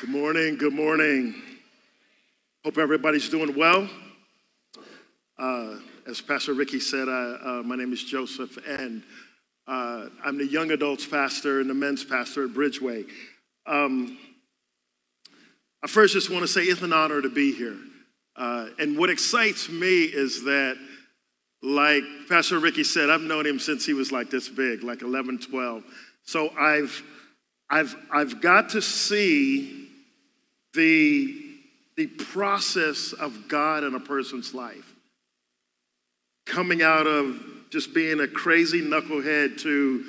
Good morning. Good morning. Hope everybody's doing well. Uh, as Pastor Ricky said, uh, my name is Joseph, and uh, I'm the young adults pastor and the men's pastor at Bridgeway. Um, I first just want to say it's an honor to be here. Uh, and what excites me is that, like Pastor Ricky said, I've known him since he was like this big, like 11, 12. So I've, I've, I've got to see the, the process of God in a person's life. Coming out of just being a crazy knucklehead to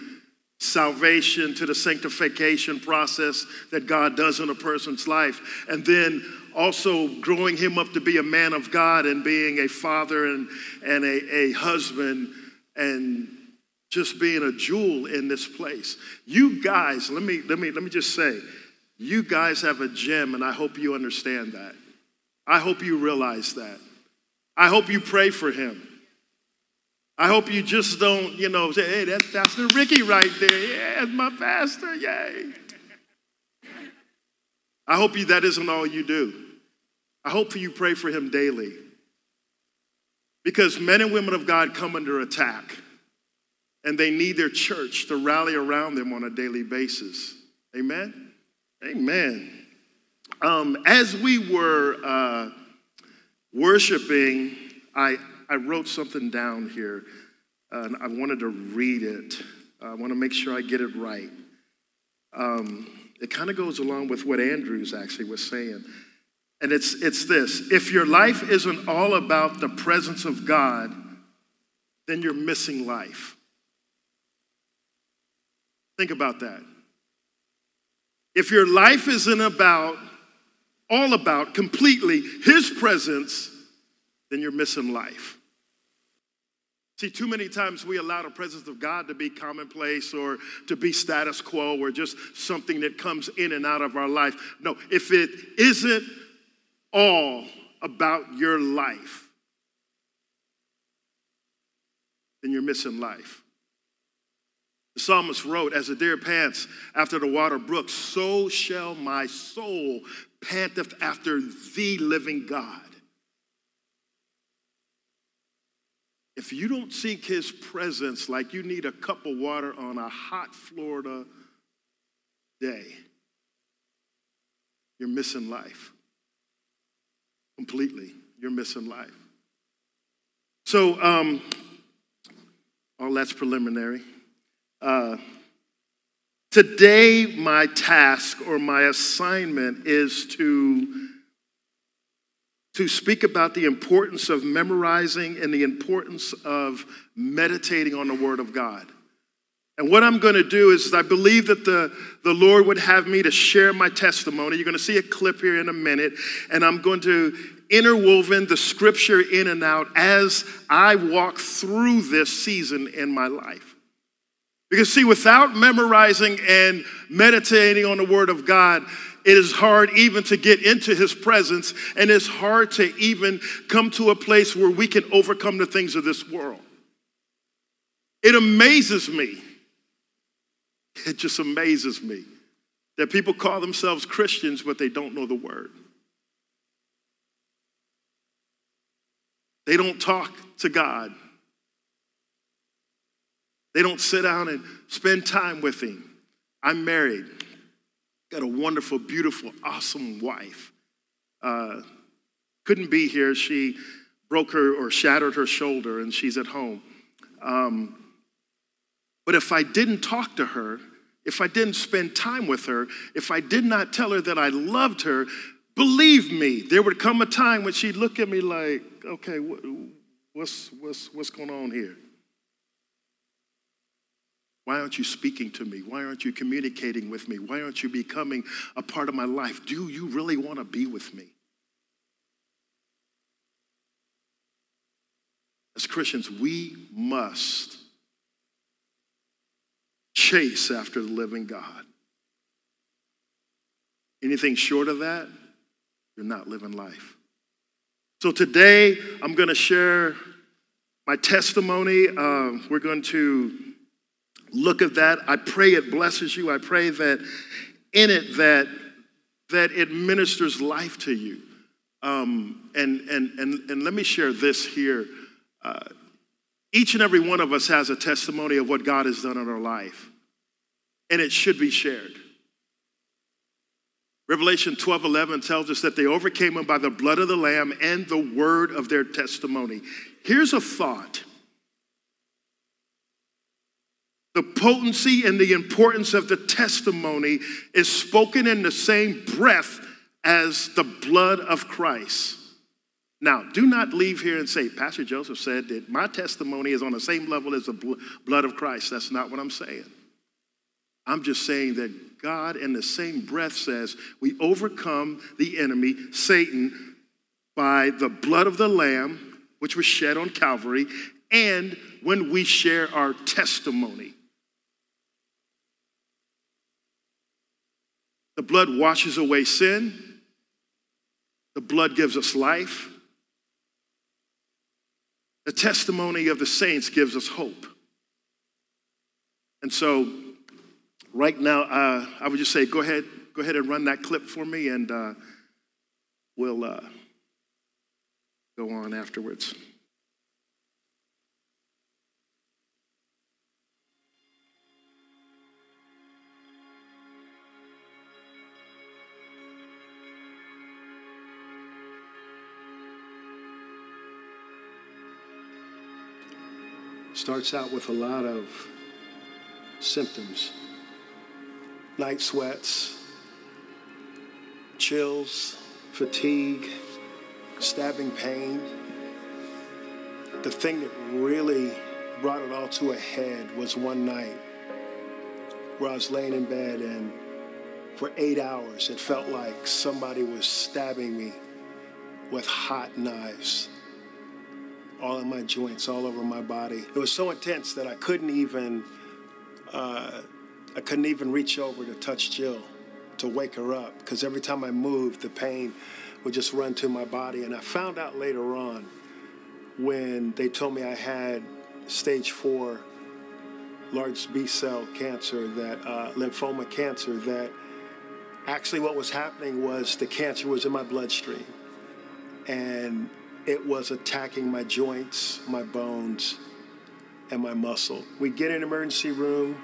salvation, to the sanctification process that God does in a person's life. And then also growing him up to be a man of God and being a father and, and a, a husband and just being a jewel in this place. You guys, let me, let me, let me just say, you guys have a gem, and I hope you understand that. I hope you realize that. I hope you pray for him. I hope you just don't, you know, say, hey, that's Pastor Ricky right there. Yeah, that's my pastor. Yay. I hope you that isn't all you do. I hope you pray for him daily. Because men and women of God come under attack and they need their church to rally around them on a daily basis. Amen? Amen. Um, as we were uh, worshiping, I, I wrote something down here, uh, and I wanted to read it. I want to make sure I get it right. Um, it kind of goes along with what Andrews actually was saying. And it's, it's this if your life isn't all about the presence of God, then you're missing life. Think about that. If your life isn't about, all about, completely His presence, then you're missing life. See, too many times we allow the presence of God to be commonplace or to be status quo or just something that comes in and out of our life. No, if it isn't all about your life, then you're missing life. The psalmist wrote, As the deer pants after the water brook, so shall my soul panteth after the living God. If you don't seek his presence like you need a cup of water on a hot Florida day, you're missing life. Completely, you're missing life. So, um, all that's preliminary. Uh, today, my task or my assignment is to, to speak about the importance of memorizing and the importance of meditating on the Word of God. And what I'm going to do is, I believe that the, the Lord would have me to share my testimony. You're going to see a clip here in a minute, and I'm going to interwoven the scripture in and out as I walk through this season in my life. Because, see, without memorizing and meditating on the Word of God, it is hard even to get into His presence, and it's hard to even come to a place where we can overcome the things of this world. It amazes me. It just amazes me that people call themselves Christians, but they don't know the Word. They don't talk to God. They don't sit down and spend time with him. I'm married, got a wonderful, beautiful, awesome wife. Uh, couldn't be here. She broke her or shattered her shoulder, and she's at home. Um, but if I didn't talk to her, if I didn't spend time with her, if I did not tell her that I loved her, believe me, there would come a time when she'd look at me like, okay, what's, what's, what's going on here? Why aren't you speaking to me? Why aren't you communicating with me? Why aren't you becoming a part of my life? Do you really want to be with me? As Christians, we must chase after the living God. Anything short of that, you're not living life. So today, I'm going to share my testimony. Uh, we're going to look at that. I pray it blesses you. I pray that in it that that it ministers life to you. Um, and, and, and, and let me share this here. Uh, each and every one of us has a testimony of what God has done in our life, and it should be shared. Revelation 12 11 tells us that they overcame him by the blood of the Lamb and the word of their testimony. Here's a thought the potency and the importance of the testimony is spoken in the same breath as the blood of Christ. Now, do not leave here and say, Pastor Joseph said that my testimony is on the same level as the blood of Christ. That's not what I'm saying. I'm just saying that God, in the same breath, says we overcome the enemy, Satan, by the blood of the Lamb, which was shed on Calvary, and when we share our testimony. The blood washes away sin. The blood gives us life. The testimony of the saints gives us hope. And so, right now, uh, I would just say, go ahead, go ahead and run that clip for me, and uh, we'll uh, go on afterwards. Starts out with a lot of symptoms night sweats, chills, fatigue, stabbing pain. The thing that really brought it all to a head was one night where I was laying in bed and for eight hours it felt like somebody was stabbing me with hot knives all in my joints, all over my body. It was so intense that I couldn't even, uh, I couldn't even reach over to touch Jill to wake her up because every time I moved, the pain would just run to my body. And I found out later on when they told me I had stage four large B cell cancer, that uh, lymphoma cancer, that actually what was happening was the cancer was in my bloodstream. And it was attacking my joints, my bones, and my muscle. We get in an emergency room.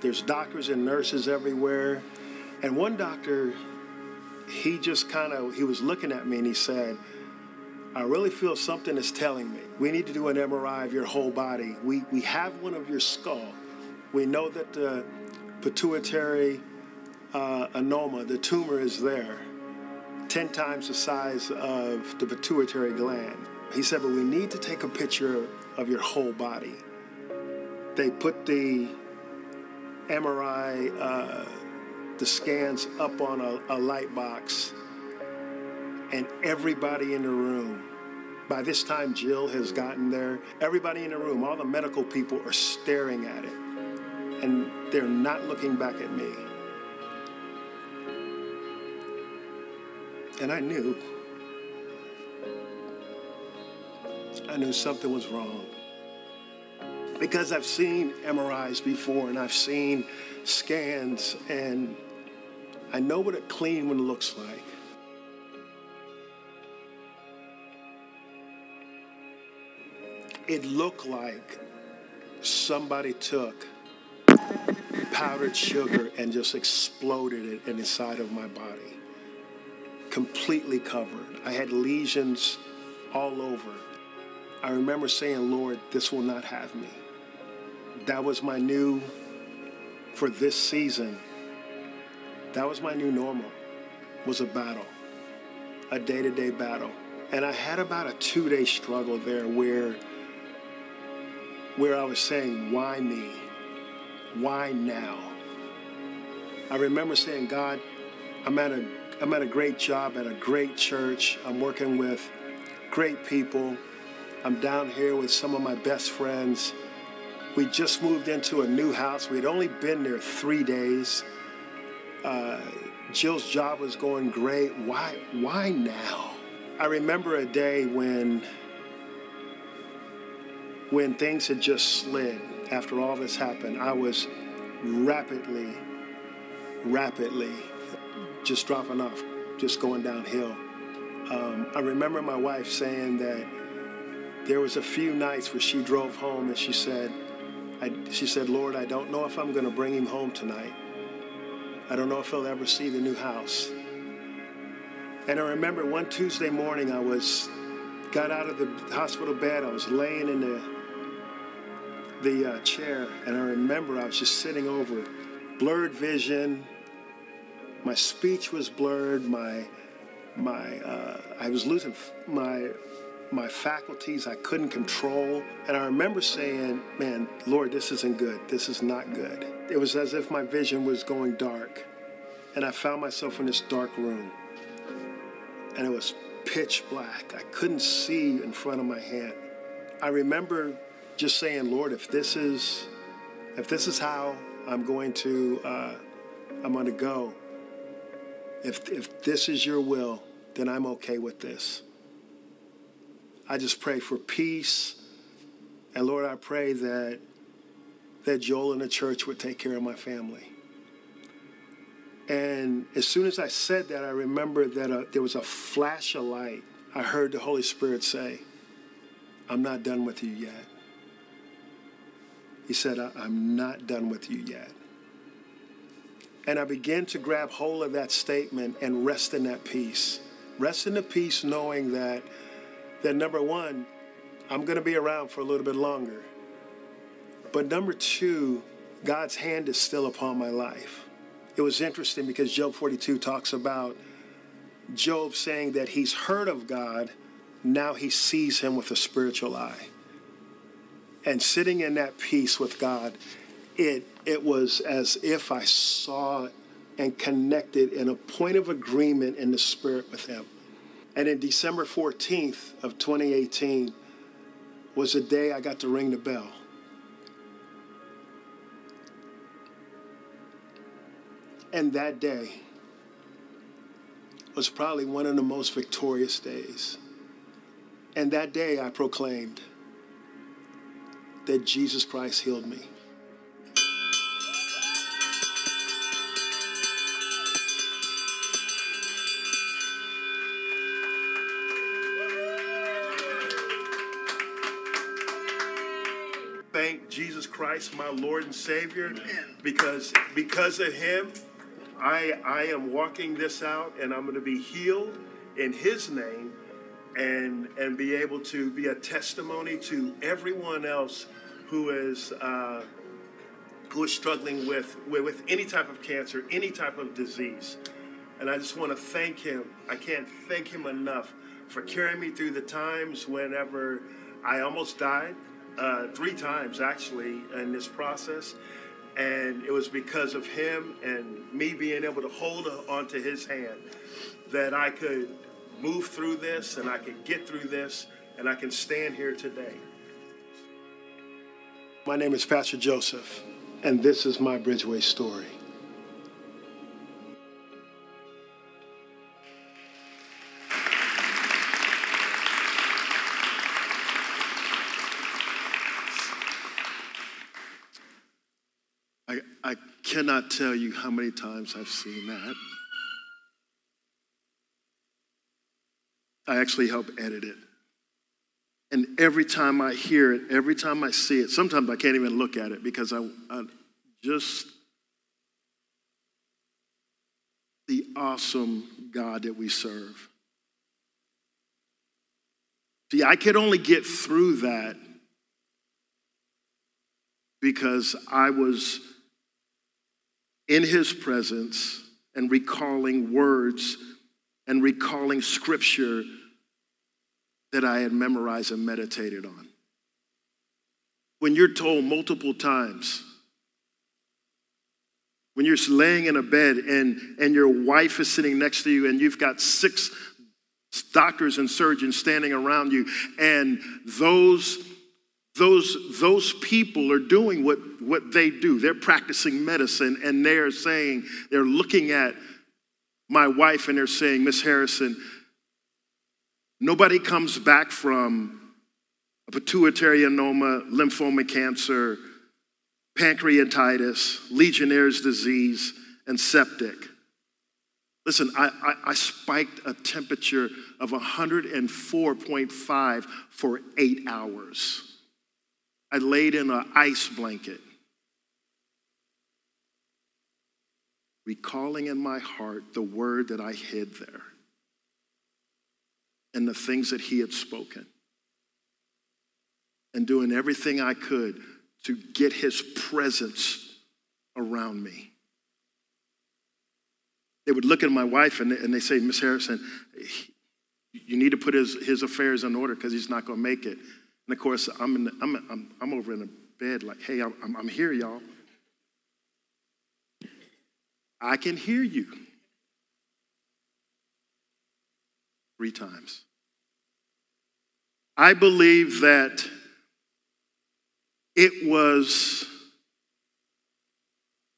There's doctors and nurses everywhere. And one doctor, he just kind of, he was looking at me and he said, I really feel something is telling me. We need to do an MRI of your whole body. We, we have one of your skull. We know that the pituitary uh, anoma, the tumor is there. 10 times the size of the pituitary gland. He said, but we need to take a picture of your whole body. They put the MRI, uh, the scans up on a, a light box, and everybody in the room, by this time Jill has gotten there, everybody in the room, all the medical people are staring at it, and they're not looking back at me. And I knew. I knew something was wrong. Because I've seen MRIs before and I've seen scans and I know what a clean one looks like. It looked like somebody took powdered sugar and just exploded it inside of my body completely covered. I had lesions all over. I remember saying, Lord, this will not have me. That was my new, for this season, that was my new normal, was a battle, a day-to-day battle. And I had about a two-day struggle there where, where I was saying, why me? Why now? I remember saying, God, I'm at a I'm at a great job at a great church. I'm working with great people. I'm down here with some of my best friends. We just moved into a new house. We'd only been there three days. Uh, Jill's job was going great. Why, why now? I remember a day when, when things had just slid after all this happened. I was rapidly, rapidly just dropping off, just going downhill. Um, I remember my wife saying that there was a few nights where she drove home and she said, I, she said, Lord, I don't know if I'm going to bring him home tonight. I don't know if he'll ever see the new house. And I remember one Tuesday morning, I was got out of the hospital bed. I was laying in the the uh, chair, and I remember I was just sitting over, blurred vision. My speech was blurred. My my uh, I was losing my my faculties I couldn't control. And I remember saying, Man, Lord, this isn't good. This is not good. It was as if my vision was going dark. And I found myself in this dark room. And it was pitch black. I couldn't see in front of my head. I remember just saying, Lord, if this is if this is how I'm going to uh, I'm going to go, if if this is your will, then I'm okay with this. I just pray for peace. And Lord, I pray that, that Joel and the church would take care of my family. And as soon as I said that, I remember that uh, there was a flash of light. I heard the Holy Spirit say, I'm not done with you yet. He said, I'm not done with you yet. And I began to grab hold of that statement and rest in that peace. Rest in the peace knowing that that number one, I'm going to be around for a little bit longer. But number two, God's hand is still upon my life. It was interesting because Job 42 talks about Job saying that he's heard of God, now he sees him with a spiritual eye. And sitting in that peace with God, it, it was as if I saw and connected in a point of agreement in the spirit with him. And in December 14th of 2018 was the day I got to ring the bell. And that day was probably one of the most victorious days. And that day I proclaimed that Jesus Christ healed me. Christ, my Lord and Savior, because because of Him, I I am walking this out, and I'm going to be healed in His name, and and be able to be a testimony to everyone else who is. Uh, who is struggling with, with, with any type of cancer, any type of disease. And I just want to thank him. I can't thank him enough for carrying me through the times whenever I almost died uh, three times actually in this process. And it was because of him and me being able to hold onto his hand that I could move through this and I could get through this and I can stand here today. My name is Pastor Joseph, and this is my Bridgeway story. Cannot tell you how many times I've seen that. I actually help edit it. And every time I hear it, every time I see it, sometimes I can't even look at it because I, I just the awesome God that we serve. See, I could only get through that because I was in his presence and recalling words and recalling scripture that I had memorized and meditated on. When you're told multiple times, when you're laying in a bed and, and your wife is sitting next to you and you've got six doctors and surgeons standing around you, and those those, those people are doing what, what they do. They're practicing medicine and they're saying, they're looking at my wife and they're saying, Miss Harrison, nobody comes back from a pituitary adenoma, lymphoma cancer, pancreatitis, Legionnaire's disease, and septic Listen, I, I, I spiked a temperature of 104.5 for eight hours. I laid in an ice blanket, recalling in my heart the word that I hid there and the things that he had spoken, and doing everything I could to get his presence around me. They would look at my wife and they, and they say, Miss Harrison, you need to put his, his affairs in order because he's not going to make it. And of course, I'm, in the, I'm, I'm, I'm over in the bed like, hey, I'm, I'm here, y'all. I can hear you. Three times. I believe that it was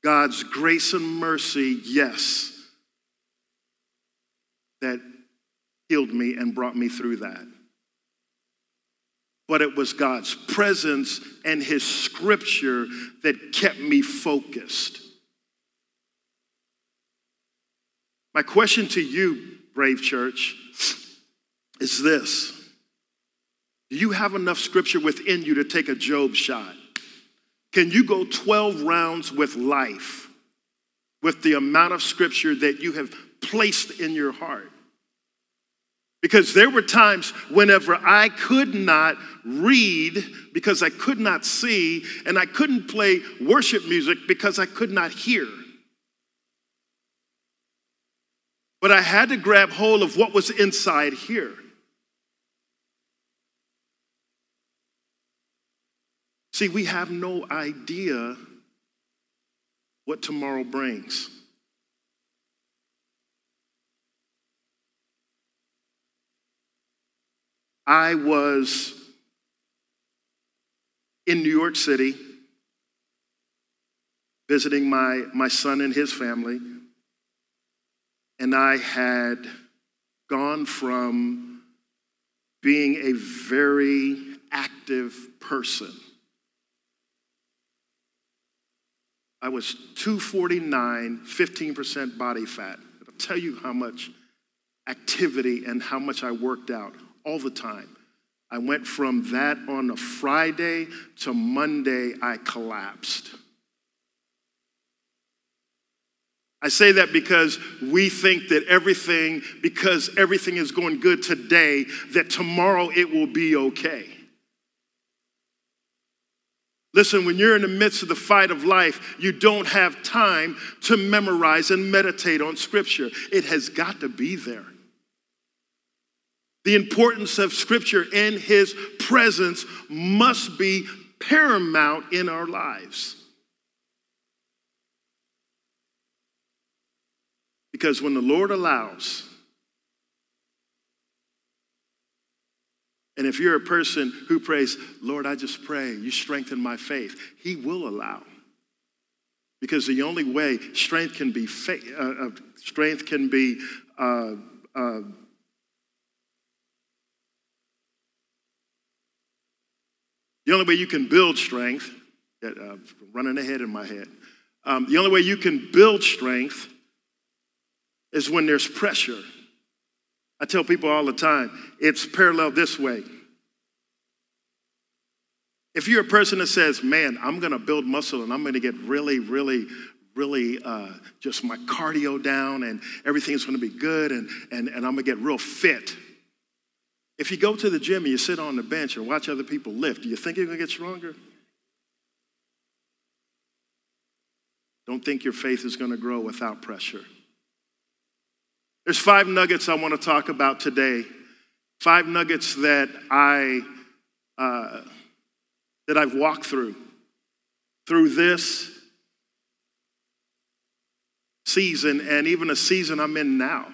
God's grace and mercy, yes, that healed me and brought me through that. But it was God's presence and His scripture that kept me focused. My question to you, Brave Church, is this Do you have enough scripture within you to take a Job shot? Can you go 12 rounds with life with the amount of scripture that you have placed in your heart? Because there were times whenever I could not read because I could not see, and I couldn't play worship music because I could not hear. But I had to grab hold of what was inside here. See, we have no idea what tomorrow brings. I was in New York City visiting my, my son and his family, and I had gone from being a very active person. I was 249, 15% body fat. I'll tell you how much activity and how much I worked out all the time. I went from that on a Friday to Monday, I collapsed. I say that because we think that everything, because everything is going good today, that tomorrow it will be okay. Listen, when you're in the midst of the fight of life, you don't have time to memorize and meditate on Scripture. It has got to be there. The importance of Scripture and His presence must be paramount in our lives. Because when the Lord allows, and if you're a person who prays, Lord, I just pray, you strengthen my faith, He will allow. Because the only way strength can be, uh, uh, strength can be uh, uh The only way you can build strength, uh, running ahead in my head, um, the only way you can build strength is when there's pressure. I tell people all the time, it's parallel this way. If you're a person that says, man, I'm gonna build muscle and I'm gonna get really, really, really uh, just my cardio down and everything's gonna be good and, and, and I'm gonna get real fit. If you go to the gym and you sit on the bench and watch other people lift, do you think you're going to get stronger? Don't think your faith is going to grow without pressure. There's five nuggets I want to talk about today. Five nuggets that I uh, that I've walked through through this season and even a season I'm in now.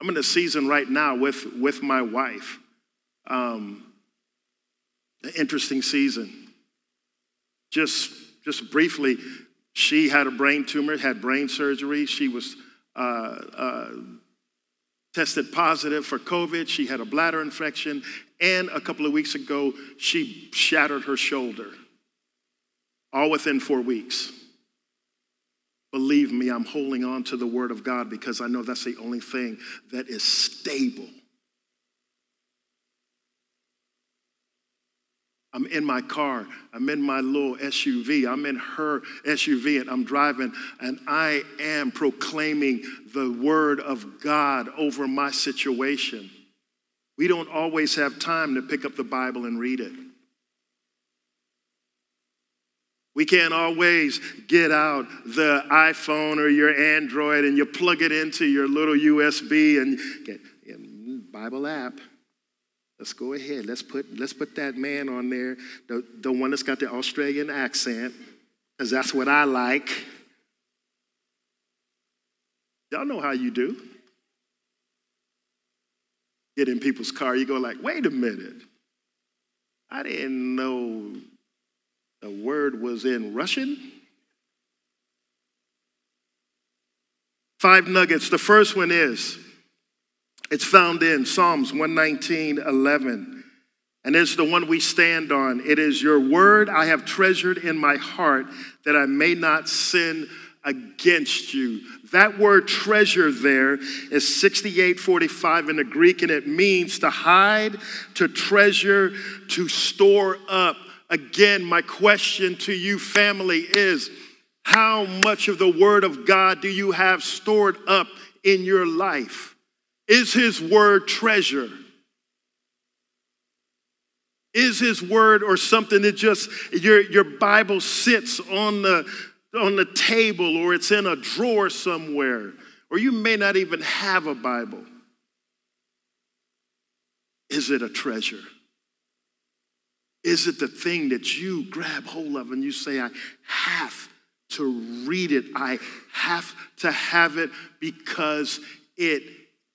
I'm in a season right now with, with my wife. Um, an interesting season. Just, just briefly, she had a brain tumor, had brain surgery. She was uh, uh, tested positive for COVID. She had a bladder infection. And a couple of weeks ago, she shattered her shoulder, all within four weeks. Believe me, I'm holding on to the Word of God because I know that's the only thing that is stable. I'm in my car. I'm in my little SUV. I'm in her SUV and I'm driving and I am proclaiming the word of God over my situation. We don't always have time to pick up the Bible and read it. We can't always get out the iPhone or your Android and you plug it into your little USB and get Bible app. Let's go ahead. Let's put, let's put that man on there, the, the one that's got the Australian accent, because that's what I like. Y'all know how you do. Get in people's car, you go like, wait a minute. I didn't know the word was in Russian. Five nuggets. The first one is it's found in Psalms 119, 11. And it's the one we stand on. It is your word I have treasured in my heart that I may not sin against you. That word treasure there is 6845 in the Greek, and it means to hide, to treasure, to store up. Again, my question to you, family, is how much of the word of God do you have stored up in your life? Is his word treasure? Is his word or something that just your, your Bible sits on the, on the table or it's in a drawer somewhere, or you may not even have a Bible? Is it a treasure? Is it the thing that you grab hold of and you say, I have to read it, I have to have it because it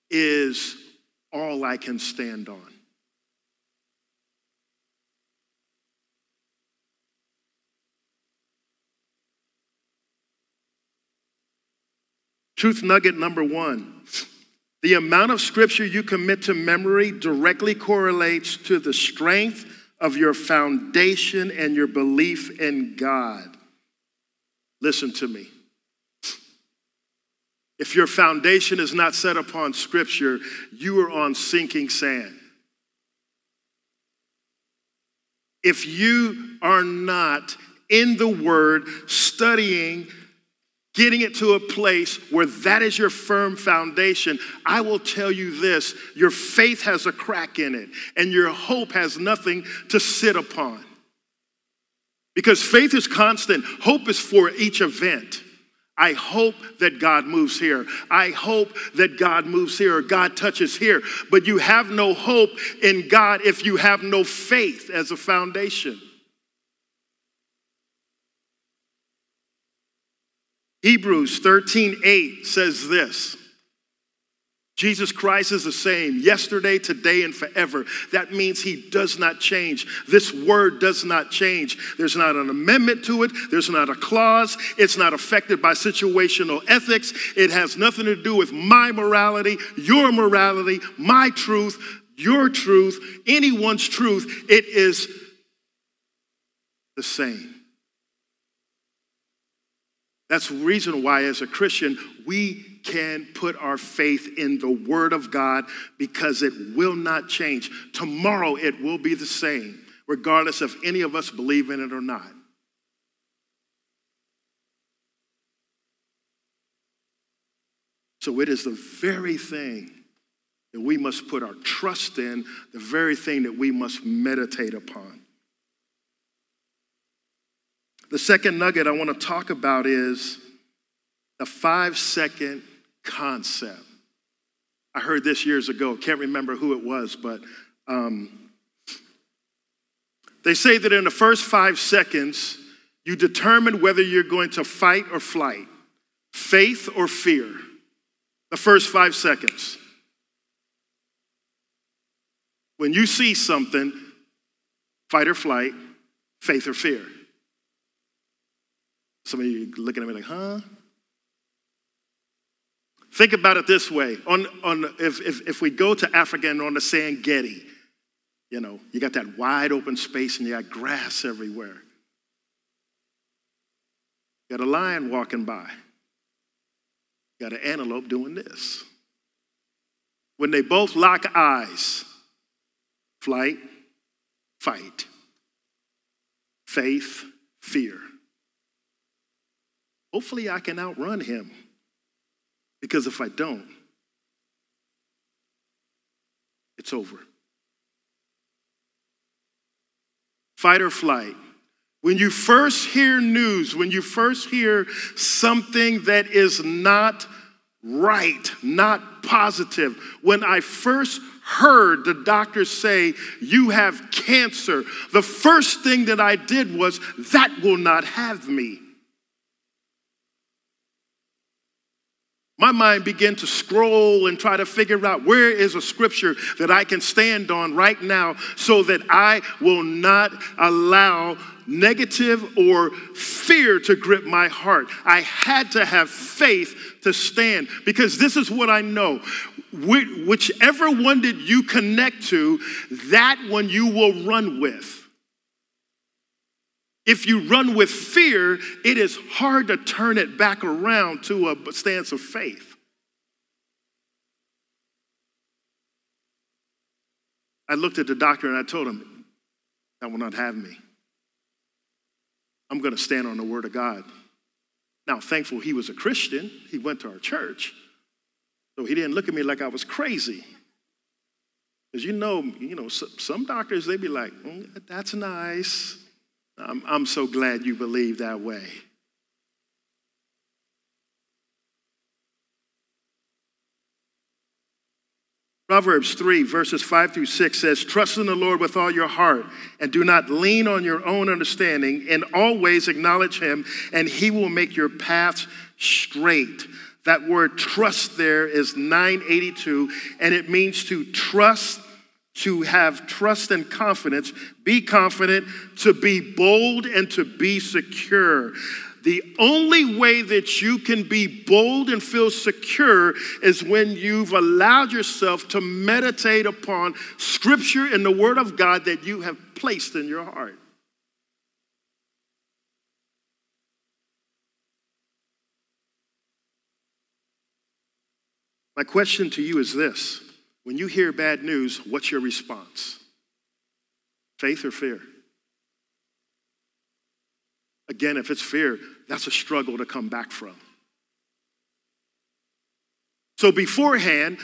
is all I can stand on. Truth nugget number one the amount of scripture you commit to memory directly correlates to the strength of your foundation and your belief in God. Listen to me. If your foundation is not set upon scripture, you are on sinking sand. If you are not in the word, studying, getting it to a place where that is your firm foundation, I will tell you this your faith has a crack in it, and your hope has nothing to sit upon. Because faith is constant, hope is for each event. I hope that God moves here. I hope that God moves here or God touches here. But you have no hope in God if you have no faith as a foundation. Hebrews 13 8 says this Jesus Christ is the same yesterday, today, and forever. That means he does not change. This word does not change. There's not an amendment to it, there's not a clause. It's not affected by situational ethics. It has nothing to do with my morality, your morality, my truth, your truth, anyone's truth. It is the same. That's the reason why, as a Christian, we can put our faith in the Word of God because it will not change. Tomorrow it will be the same, regardless if any of us believe in it or not. So it is the very thing that we must put our trust in, the very thing that we must meditate upon. The second nugget I want to talk about is the five second concept. I heard this years ago, can't remember who it was, but um, they say that in the first five seconds, you determine whether you're going to fight or flight, faith or fear. The first five seconds. When you see something, fight or flight, faith or fear. Some of you looking at me like, huh? Think about it this way. On, on, if, if, if we go to Africa and on the Serengeti, you know, you got that wide open space and you got grass everywhere. You got a lion walking by. You got an antelope doing this. When they both lock eyes, flight, fight, faith, fear. Hopefully, I can outrun him. Because if I don't, it's over. Fight or flight. When you first hear news, when you first hear something that is not right, not positive, when I first heard the doctors say, You have cancer, the first thing that I did was, That will not have me. My mind began to scroll and try to figure out where is a scripture that I can stand on right now so that I will not allow negative or fear to grip my heart. I had to have faith to stand because this is what I know. Whichever one did you connect to, that one you will run with. If you run with fear, it is hard to turn it back around to a stance of faith. I looked at the doctor and I told him, that will not have me. I'm going to stand on the word of God. Now, thankful he was a Christian. He went to our church. So he didn't look at me like I was crazy. Because you know, you know, some doctors, they be like, mm, that's nice. I'm, I'm so glad you believe that way. Proverbs 3, verses 5 through 6 says, Trust in the Lord with all your heart and do not lean on your own understanding. and always acknowledge him, and he will make your paths straight. That word trust there is 982, and it means to trust to have trust and confidence, be confident, to be bold, and to be secure. The only way that you can be bold and feel secure is when you've allowed yourself to meditate upon Scripture and the Word of God that you have placed in your heart. My question to you is this when you hear bad news, what's your response? Faith or fear? Again, if it's fear, that's a struggle to come back from. So, beforehand,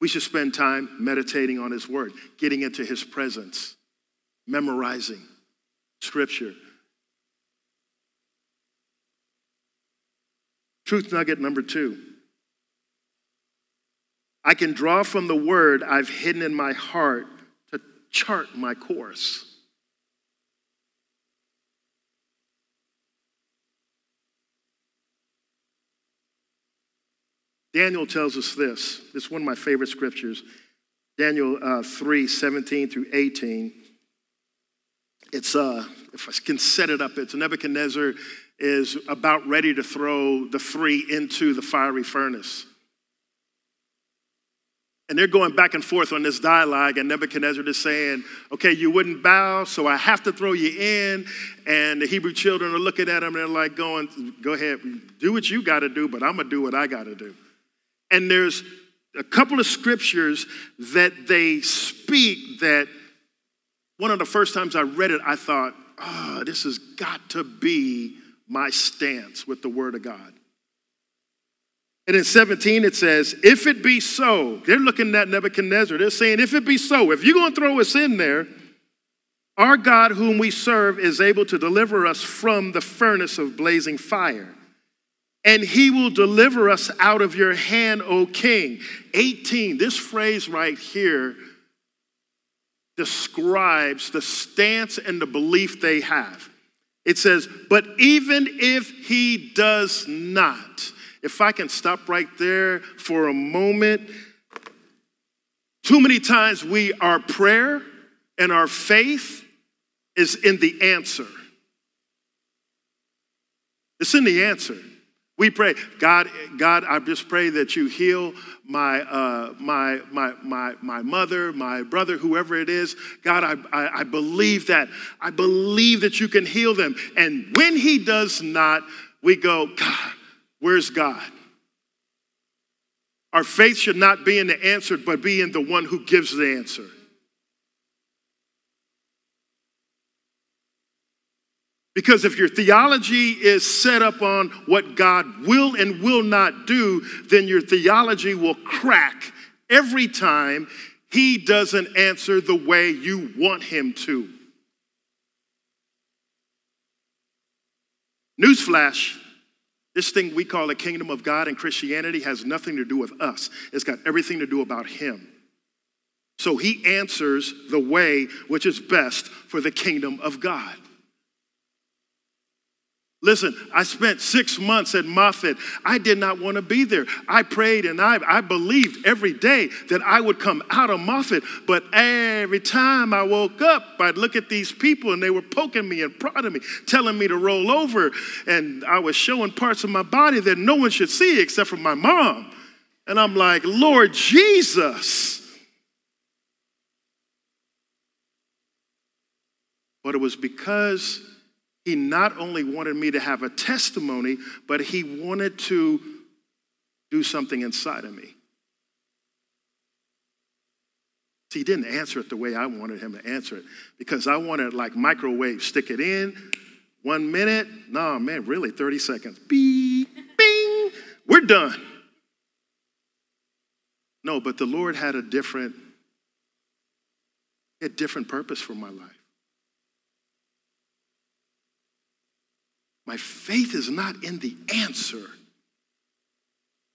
we should spend time meditating on His Word, getting into His presence, memorizing Scripture. Truth nugget number two I can draw from the word I've hidden in my heart to chart my course. Daniel tells us this. Is one of my favorite scriptures. Daniel uh, 3 17 through 18. It's, uh, if I can set it up, it's Nebuchadnezzar is about ready to throw the three into the fiery furnace. And they're going back and forth on this dialogue, and Nebuchadnezzar is saying, Okay, you wouldn't bow, so I have to throw you in. And the Hebrew children are looking at him and they're like, going, Go ahead, do what you got to do, but I'm going to do what I got to do. And there's a couple of scriptures that they speak that one of the first times I read it, I thought, Oh, this has got to be my stance with the Word of God. And in 17, it says, If it be so, they're looking at Nebuchadnezzar. They're saying, If it be so, if you're going to throw us in there, our God, whom we serve, is able to deliver us from the furnace of blazing fire. And he will deliver us out of your hand, O king. 18, this phrase right here describes the stance and the belief they have. It says, But even if he does not, if I can stop right there for a moment, too many times we, our prayer and our faith is in the answer. It's in the answer. We pray, God, God, I just pray that you heal my, uh, my, my, my, my mother, my brother, whoever it is. God, I, I, I believe that. I believe that you can heal them. And when he does not, we go, God, Where's God? Our faith should not be in the answer, but be in the one who gives the answer. Because if your theology is set up on what God will and will not do, then your theology will crack every time He doesn't answer the way you want Him to. Newsflash this thing we call the kingdom of God and Christianity has nothing to do with us, it's got everything to do about Him. So He answers the way which is best for the kingdom of God. Listen, I spent six months at Moffitt. I did not want to be there. I prayed and I, I believed every day that I would come out of Moffitt. But every time I woke up, I'd look at these people and they were poking me and prodding me, telling me to roll over. And I was showing parts of my body that no one should see except for my mom. And I'm like, Lord Jesus. But it was because he not only wanted me to have a testimony, but he wanted to do something inside of me. See, he didn't answer it the way I wanted him to answer it because I wanted like microwave, stick it in, one minute. No, man, really, 30 seconds. Beep, bing, we're done. No, but the Lord had a different, a different purpose for my life. My faith is not in the answer.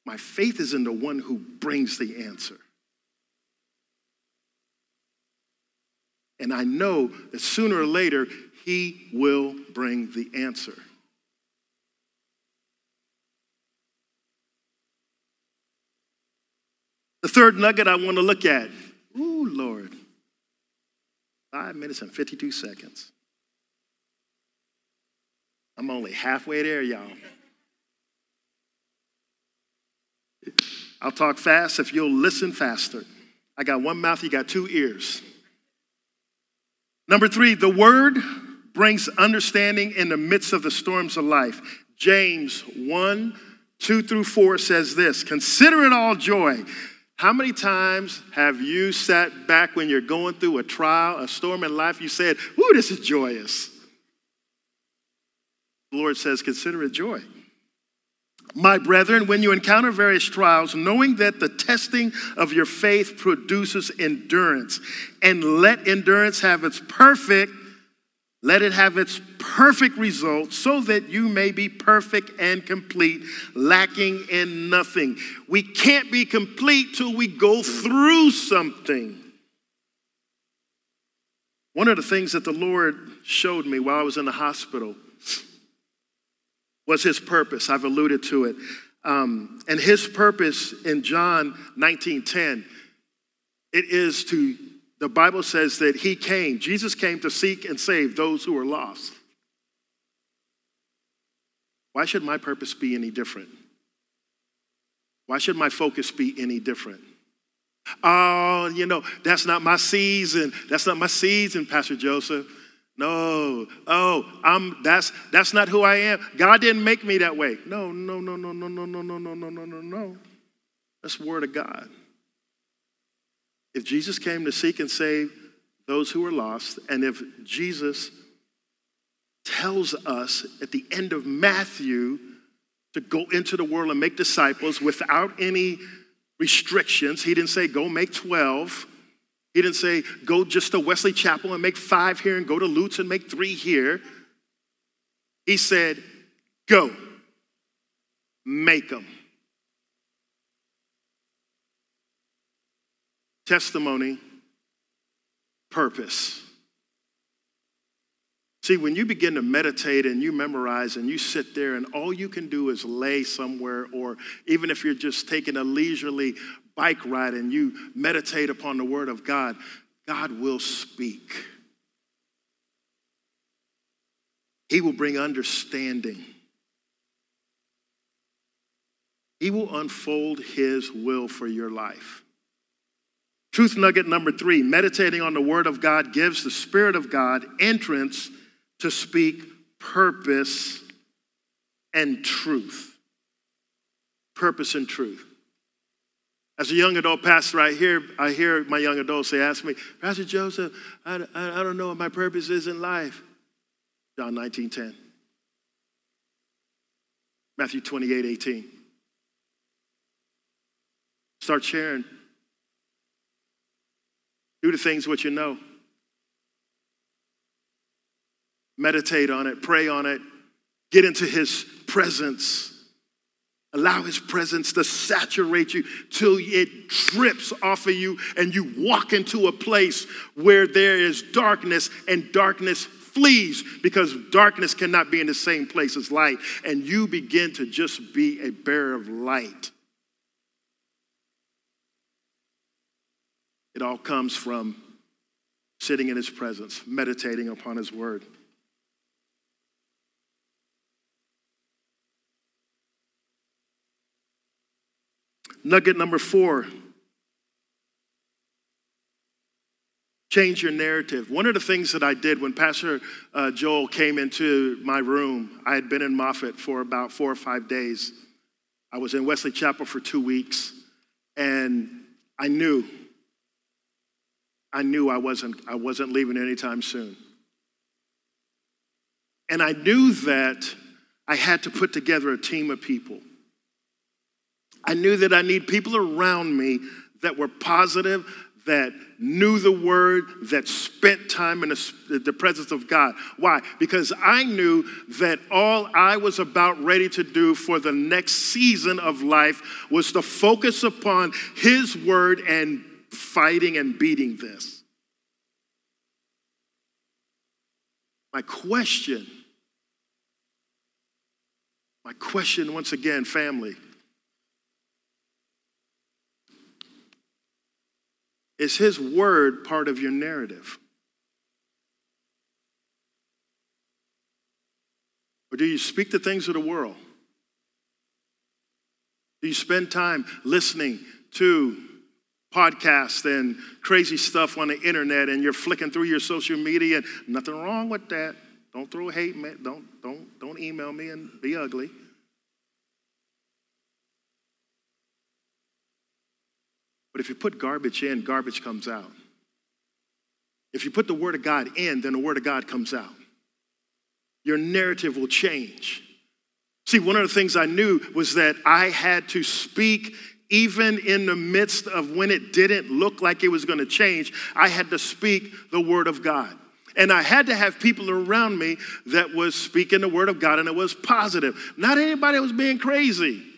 My faith is in the one who brings the answer. And I know that sooner or later, he will bring the answer. The third nugget I want to look at. Ooh, Lord. Five minutes and 52 seconds. I'm only halfway there, y'all. I'll talk fast if you'll listen faster. I got one mouth, you got two ears. Number three, the word brings understanding in the midst of the storms of life. James 1 2 through 4 says this Consider it all joy. How many times have you sat back when you're going through a trial, a storm in life? You said, Ooh, this is joyous. The Lord says, Consider it joy. My brethren, when you encounter various trials, knowing that the testing of your faith produces endurance, and let endurance have its perfect, let it have its perfect result, so that you may be perfect and complete, lacking in nothing. We can't be complete till we go through something. One of the things that the Lord showed me while I was in the hospital was his purpose. I've alluded to it. Um, and his purpose in John 19:10, it is to, the Bible says that he came, Jesus came to seek and save those who are lost. Why should my purpose be any different? Why should my focus be any different? Oh, you know, that's not my season. That's not my season, Pastor Joseph. No, oh, I'm that's that's not who I am. God didn't make me that way. No, no, no, no, no, no, no, no, no, no, no, no, no. That's word of God. If Jesus came to seek and save those who are lost, and if Jesus tells us at the end of Matthew to go into the world and make disciples without any restrictions, he didn't say go make 12. He didn't say, go just to Wesley Chapel and make five here and go to Lutz and make three here. He said, go, make them. Testimony, purpose. See, when you begin to meditate and you memorize and you sit there and all you can do is lay somewhere, or even if you're just taking a leisurely bike ride and you meditate upon the Word of God, God will speak. He will bring understanding. He will unfold His will for your life. Truth nugget number three meditating on the Word of God gives the Spirit of God entrance to speak purpose and truth. Purpose and truth. As a young adult pastor, I hear, I hear my young adults say, ask me, Pastor Joseph, I, I, I don't know what my purpose is in life. John 19, 10. Matthew 28, 18. Start sharing. Do the things which you know. Meditate on it, pray on it, get into his presence. Allow his presence to saturate you till it drips off of you and you walk into a place where there is darkness and darkness flees because darkness cannot be in the same place as light. And you begin to just be a bearer of light. It all comes from sitting in his presence, meditating upon his word. Nugget number four change your narrative. One of the things that I did when Pastor uh, Joel came into my room, I had been in Moffitt for about four or five days. I was in Wesley Chapel for two weeks, and I knew, I knew I wasn't, I wasn't leaving anytime soon. And I knew that I had to put together a team of people I knew that I need people around me that were positive, that knew the word, that spent time in the, presence of God. Why? Because I knew that all I was about ready to do for the next season of life was to focus upon His word and fighting and beating this. My question, my question once again, family Is his word part of your narrative? Or do you speak the things of the world? Do you spend time listening to podcasts and crazy stuff on the internet and you're flicking through your social media and nothing wrong with that. Don't throw hate. Don't, don't, don't email me and be ugly. But if you put garbage in, garbage comes out. If you put the Word of God in, then the Word of God comes out. Your narrative will change. See, one of the things I knew was that I had to speak even in the midst of when it didn't look like it was going to change, I had to speak the word of God. And I had to have people around me that was speaking the word of God and it was positive. Not anybody was being crazy.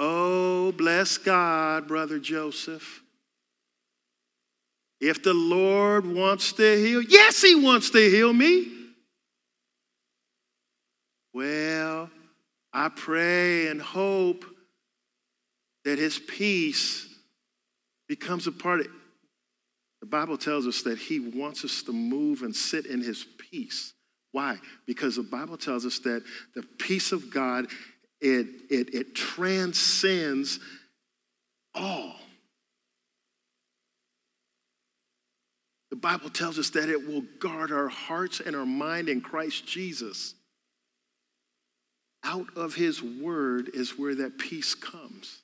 Oh, bless God, Brother Joseph. If the Lord wants to heal, yes, He wants to heal me. Well, I pray and hope that His peace becomes a part of it. The Bible tells us that He wants us to move and sit in His peace. Why? Because the Bible tells us that the peace of God it, it, it transcends all. The Bible tells us that it will guard our hearts and our mind in Christ Jesus. Out of his word is where that peace comes.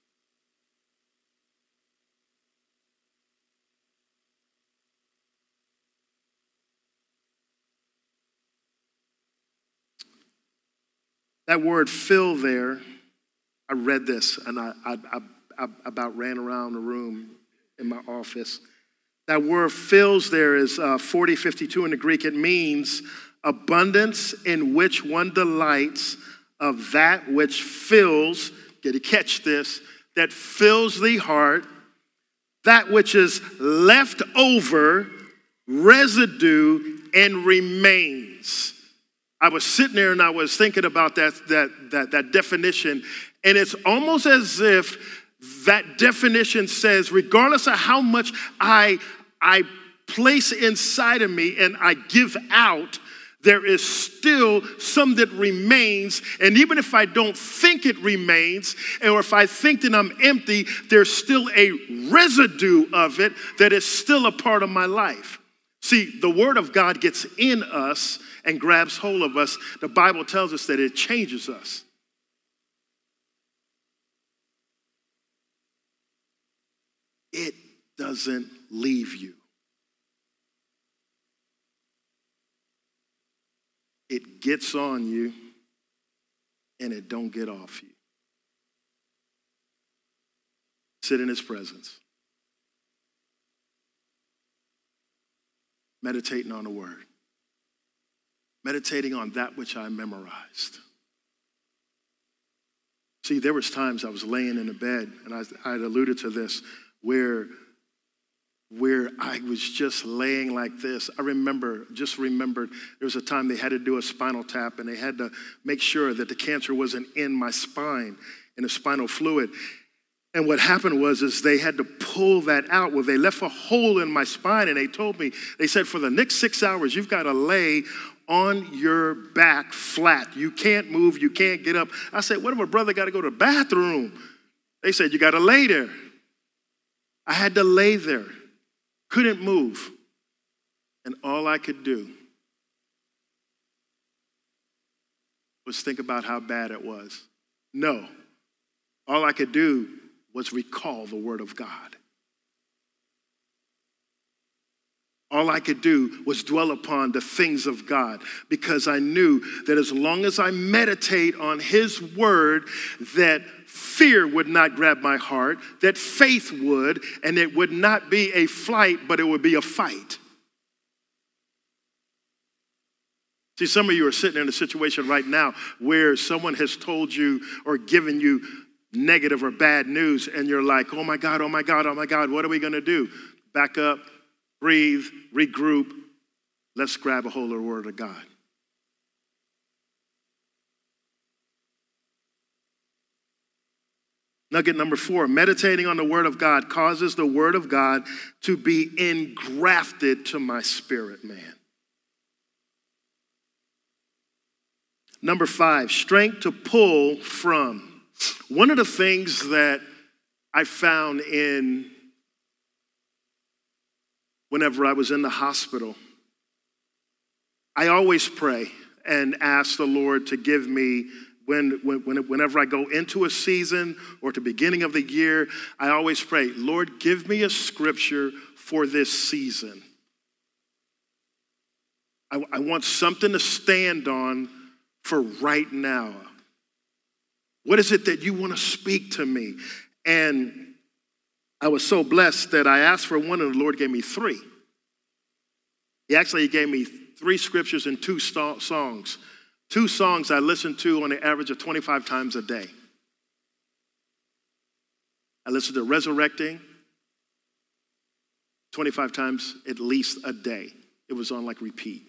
That word fill there, I read this and I, I, I, I about ran around the room in my office. That word fills there is uh, 4052 in the Greek. It means abundance in which one delights of that which fills, get to catch this, that fills the heart, that which is left over, residue, and remains. I was sitting there and I was thinking about that, that, that, that definition, and it's almost as if that definition says, regardless of how much I, I place inside of me and I give out, there is still some that remains. And even if I don't think it remains, or if I think that I'm empty, there's still a residue of it that is still a part of my life. See, the Word of God gets in us and grabs hold of us. The Bible tells us that it changes us. It doesn't leave you. It gets on you and it don't get off you. Sit in his presence. Meditating on the word. Meditating on that which I memorized. See, there was times I was laying in a bed, and I, I had alluded to this, where where I was just laying like this. I remember, just remembered, there was a time they had to do a spinal tap and they had to make sure that the cancer wasn't in my spine, in the spinal fluid. And what happened was is they had to pull that out. Well, they left a hole in my spine and they told me, they said, for the next six hours, you've got to lay on your back flat. You can't move, you can't get up. I said, what if a brother got to go to the bathroom? They said, you got to lay there. I had to lay there, couldn't move. And all I could do was think about how bad it was. No, all I could do was recall the Word of God. All I could do was dwell upon the things of God because I knew that as long as I meditate on His Word, that fear would not grab my heart, that faith would, and it would not be a flight, but it would be a fight. See, some of you are sitting in a situation right now where someone has told you or given you negative or bad news, and you're like, oh my God, oh my God, oh my God, what are we to do? Back up, breathe, regroup. Let's grab a hold of the Word of God. Nugget number four meditating on the Word of God causes the Word of God to be engrafted to my spirit, man. Number five, strength to pull from. One of the things that I found in whenever I was in the hospital, I always pray and ask the Lord to give me when, when, whenever I go into a season or at the beginning of the year, I always pray, Lord, give me a scripture for this season. I, I want something to stand on for right now. What is it that you want to speak to me? And I was so blessed that I asked for one, and the Lord gave me three. He actually gave me three scriptures and two songs. Two songs I listen to on an average of 25 times a day. I listen to Resurrecting 25 times at least a day. It was on like repeat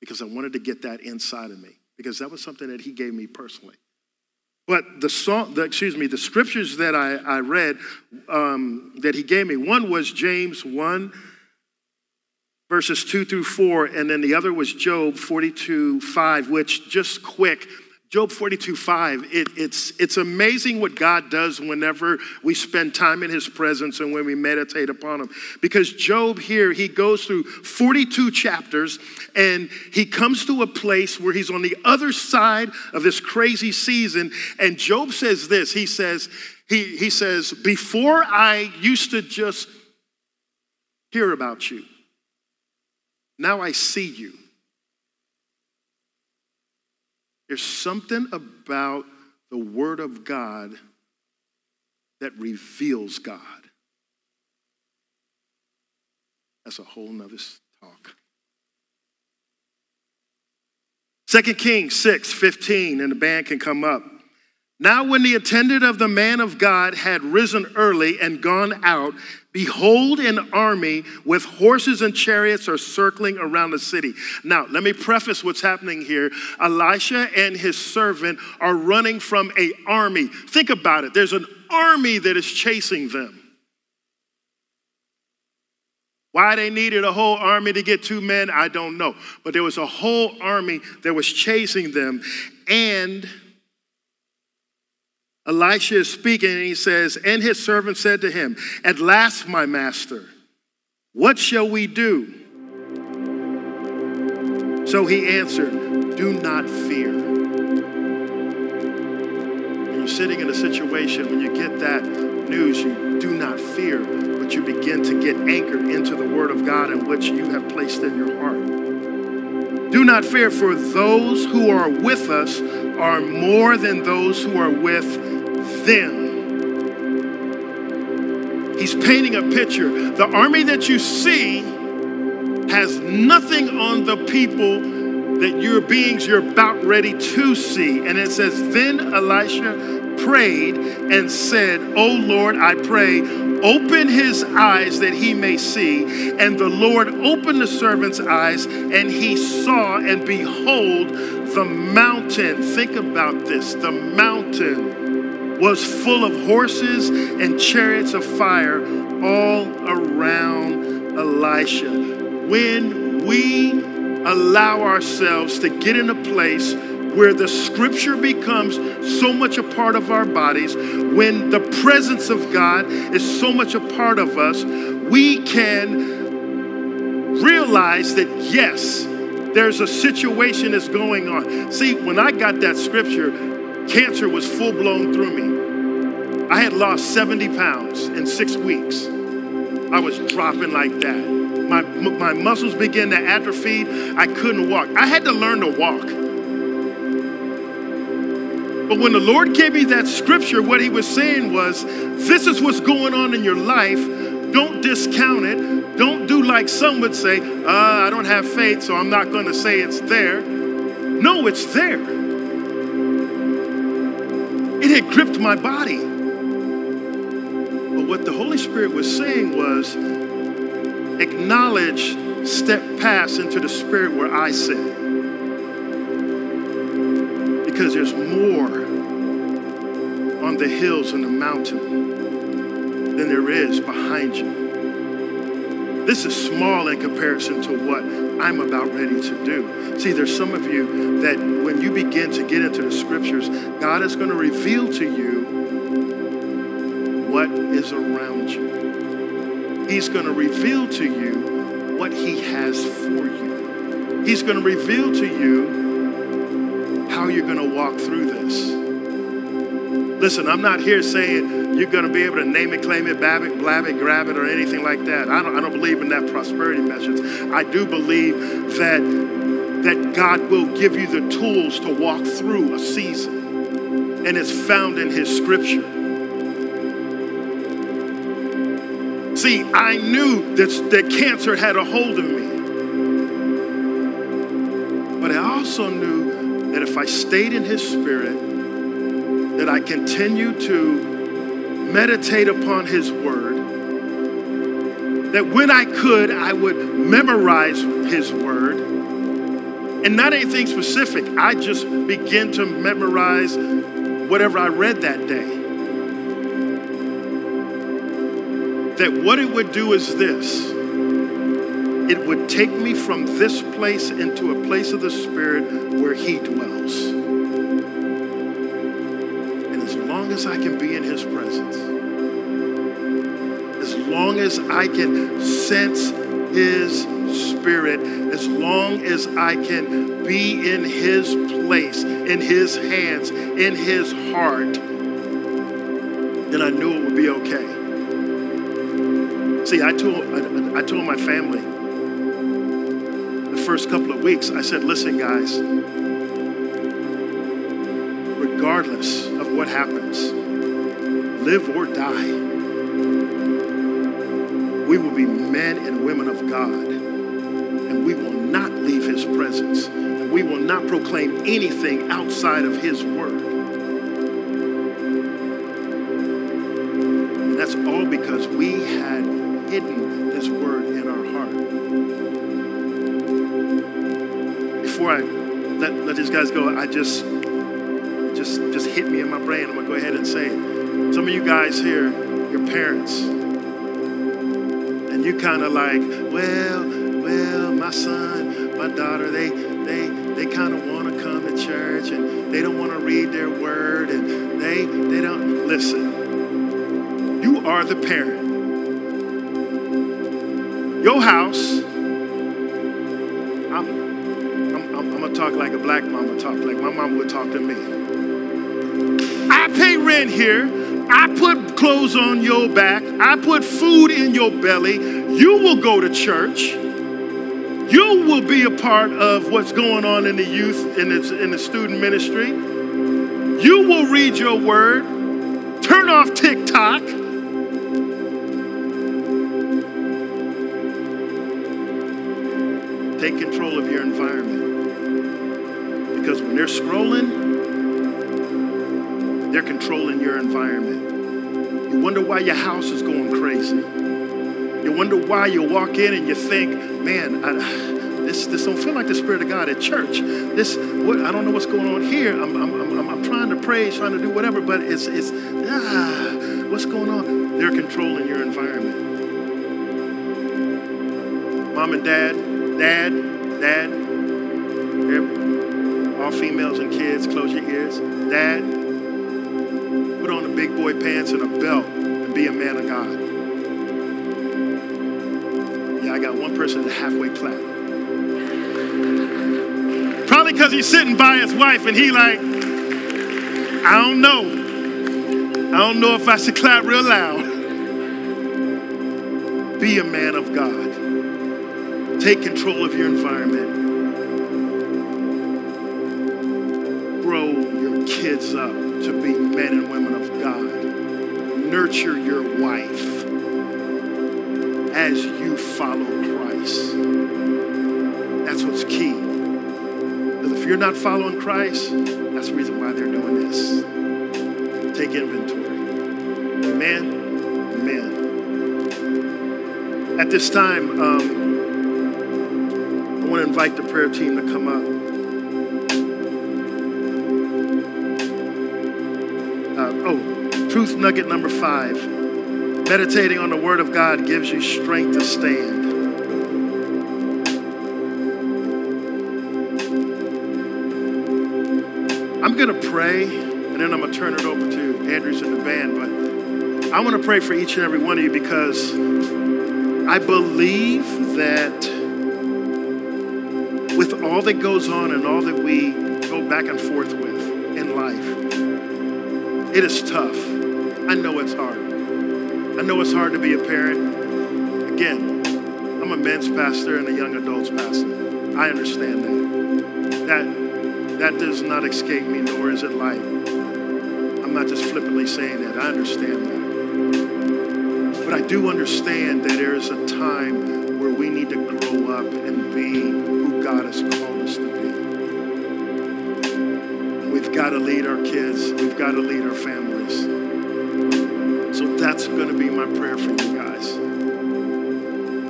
because I wanted to get that inside of me because that was something that he gave me personally. But the song, the, excuse me, the scriptures that I, I read um, that he gave me, one was James 1, verses 2 through 4, and then the other was Job 42, 5, which just quick, Job 42, 5, it, it's, it's amazing what God does whenever we spend time in his presence and when we meditate upon him. Because Job here, he goes through 42 chapters and he comes to a place where he's on the other side of this crazy season. And Job says this he says, he, he says, Before I used to just hear about you, now I see you. There's something about the Word of God that reveals God. That's a whole nother talk. 2 Kings 6 15, and the band can come up. Now, when the attendant of the man of God had risen early and gone out, behold, an army with horses and chariots are circling around the city. Now, let me preface what's happening here. Elisha and his servant are running from a army. Think about it. There's an army that is chasing them. Why they needed a whole army to get two men, I don't know. But there was a whole army that was chasing them. And Elisha is speaking and he says, And his servant said to him, At last, my master, what shall we do? So he answered, Do not fear. And you're sitting in a situation when you get that news, you do not fear, but you begin to get anchored into the Word of God in which you have placed in your heart. Do not fear, for those who are with us are more than those who are with them. He's painting a picture. The army that you see has nothing on the people that your beings you're about ready to see. And it says, Then Elisha prayed and said, Oh Lord, I pray, open his eyes that he may see. And the Lord opened the servant's eyes, and he saw, and behold, the mountain. Think about this the mountain was full of horses and chariots of fire all around Elisha. When we allow ourselves to get in a place where the scripture becomes so much a part of our bodies, when the presence of God is so much a part of us, we can realize that yes, there's a situation that's going on. See, when I got that scripture, cancer was full blown through me. I had lost 70 pounds in six weeks. I was dropping like that. My, my muscles began to atrophy. I couldn't walk. I had to learn to walk. But when the Lord gave me that scripture, what he was saying was, this is what's going on in your life. Don't discount it. Don't do like some would say, uh, I don't have faith, so I'm not going to say it's there. No, it's there. It had gripped my body. But what the Holy Spirit was saying was, acknowledge, step past into the Spirit where I sit because there's more on the hills and the mountain than there is behind you. This is small in comparison to what I'm about ready to do. See, there's some of you that when you begin to get into the scriptures, God is going to reveal to you what is around you. He's going to reveal to you what He has for you. He's going to reveal to you how you're going to walk through this. Listen, I'm not here saying you're going to be able to name it, claim it, bab it, blab it, grab it, or anything like that. I don't, I don't believe in that prosperity message. I do believe that, that God will give you the tools to walk through a season, and it's found in His scripture. See, I knew that, that cancer had a hold of me. But I also knew that if I stayed in His Spirit, that I continue to meditate upon His Word, that when I could, I would memorize His Word, and not anything specific. I just begin to memorize whatever I read that day. That what it would do is this it would take me from this place into a place of the Spirit where He dwells. And as long as I can be in His presence, as long as I can sense His Spirit, as long as I can be in His place, in His hands, in His heart, then I knew it would be okay. See, I told, I, I told my family, first couple of weeks, I said, listen, guys, regardless of what happens, live or die, we will be men and women of God. And we will not leave his presence. And we will not proclaim anything outside of his word. And that's all because we had hidden his word in our before I let, let these guys go, I just just just hit me in my brain. I'm gonna go ahead and say. Some of you guys here, your parents, and you kind of like, well, well, my son, my daughter, they they they kind of want to come to church and they don't want to read their word and they they don't listen. You are the parent. Your house talk like a black mama talk, like my mama would talk to me. I pay rent here. I put clothes on your back. I put food in your belly. You will go to church. You will be a part of what's going on in the youth, in in the student ministry. You will read your word. Turn off TikTok. They're scrolling, they're controlling your environment. You wonder why your house is going crazy. You wonder why you walk in and you think, man, I, this, this don't feel like the Spirit of God at church. This, what, I don't know what's going on here. I'm, I'm, I'm, I'm trying to pray, trying to do whatever, but it's, it's ah, what's going on? They're controlling your environment. Mom and dad, dad, dad, all females and kids, close your ears. Dad, put on the big boy pants and a belt and be a man of God. Yeah, I got one person that halfway clap. Probably because he's sitting by his wife and he like, I don't know. I don't know if I should clap real loud. Be a man of God. Take control of your environment. Kids up to be men and women of God. Nurture your wife as you follow Christ. That's what's key. Because if you're not following Christ, that's the reason why they're doing this. Take inventory. Amen. Amen. At this time, um, I want to invite the prayer team to come up. Oh, truth nugget number five. Meditating on the Word of God gives you strength to stand. I'm going to pray, and then I'm going to turn it over to Andrews and the band. But I want to pray for each and every one of you because I believe that with all that goes on and all that we go back and forth with in life, it is tough. I know it's hard. I know it's hard to be a parent. Again, I'm a men's pastor and a young adults pastor. I understand that. That that does not escape me, nor is it light. I'm not just flippantly saying that. I understand that. But I do understand that there is a time where we need to grow up and be who God has called we've got to lead our kids. We've got to lead our families. So that's going to be my prayer for you guys.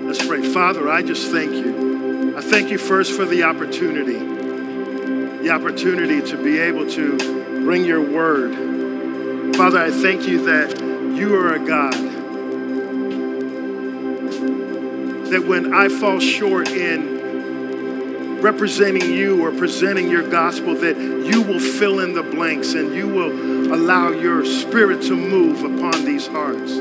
Let's pray. Father, I just thank you. I thank you first for the opportunity the opportunity to be able to bring your word. Father, I thank you that you are a God that when I fall short in representing you or presenting your gospel, that you will fill in the blanks and you will allow your spirit to move upon these hearts.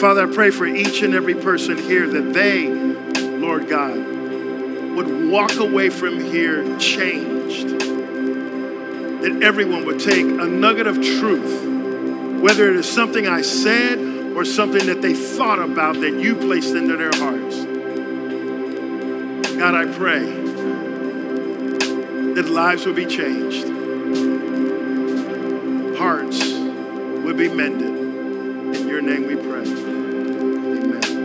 Father, I pray for each and every person here that they, Lord God, would walk away from here changed. That everyone would take a nugget of truth, whether it is something I said or something that they thought about that you placed into their hearts. God, I pray that lives will be changed, hearts will be mended.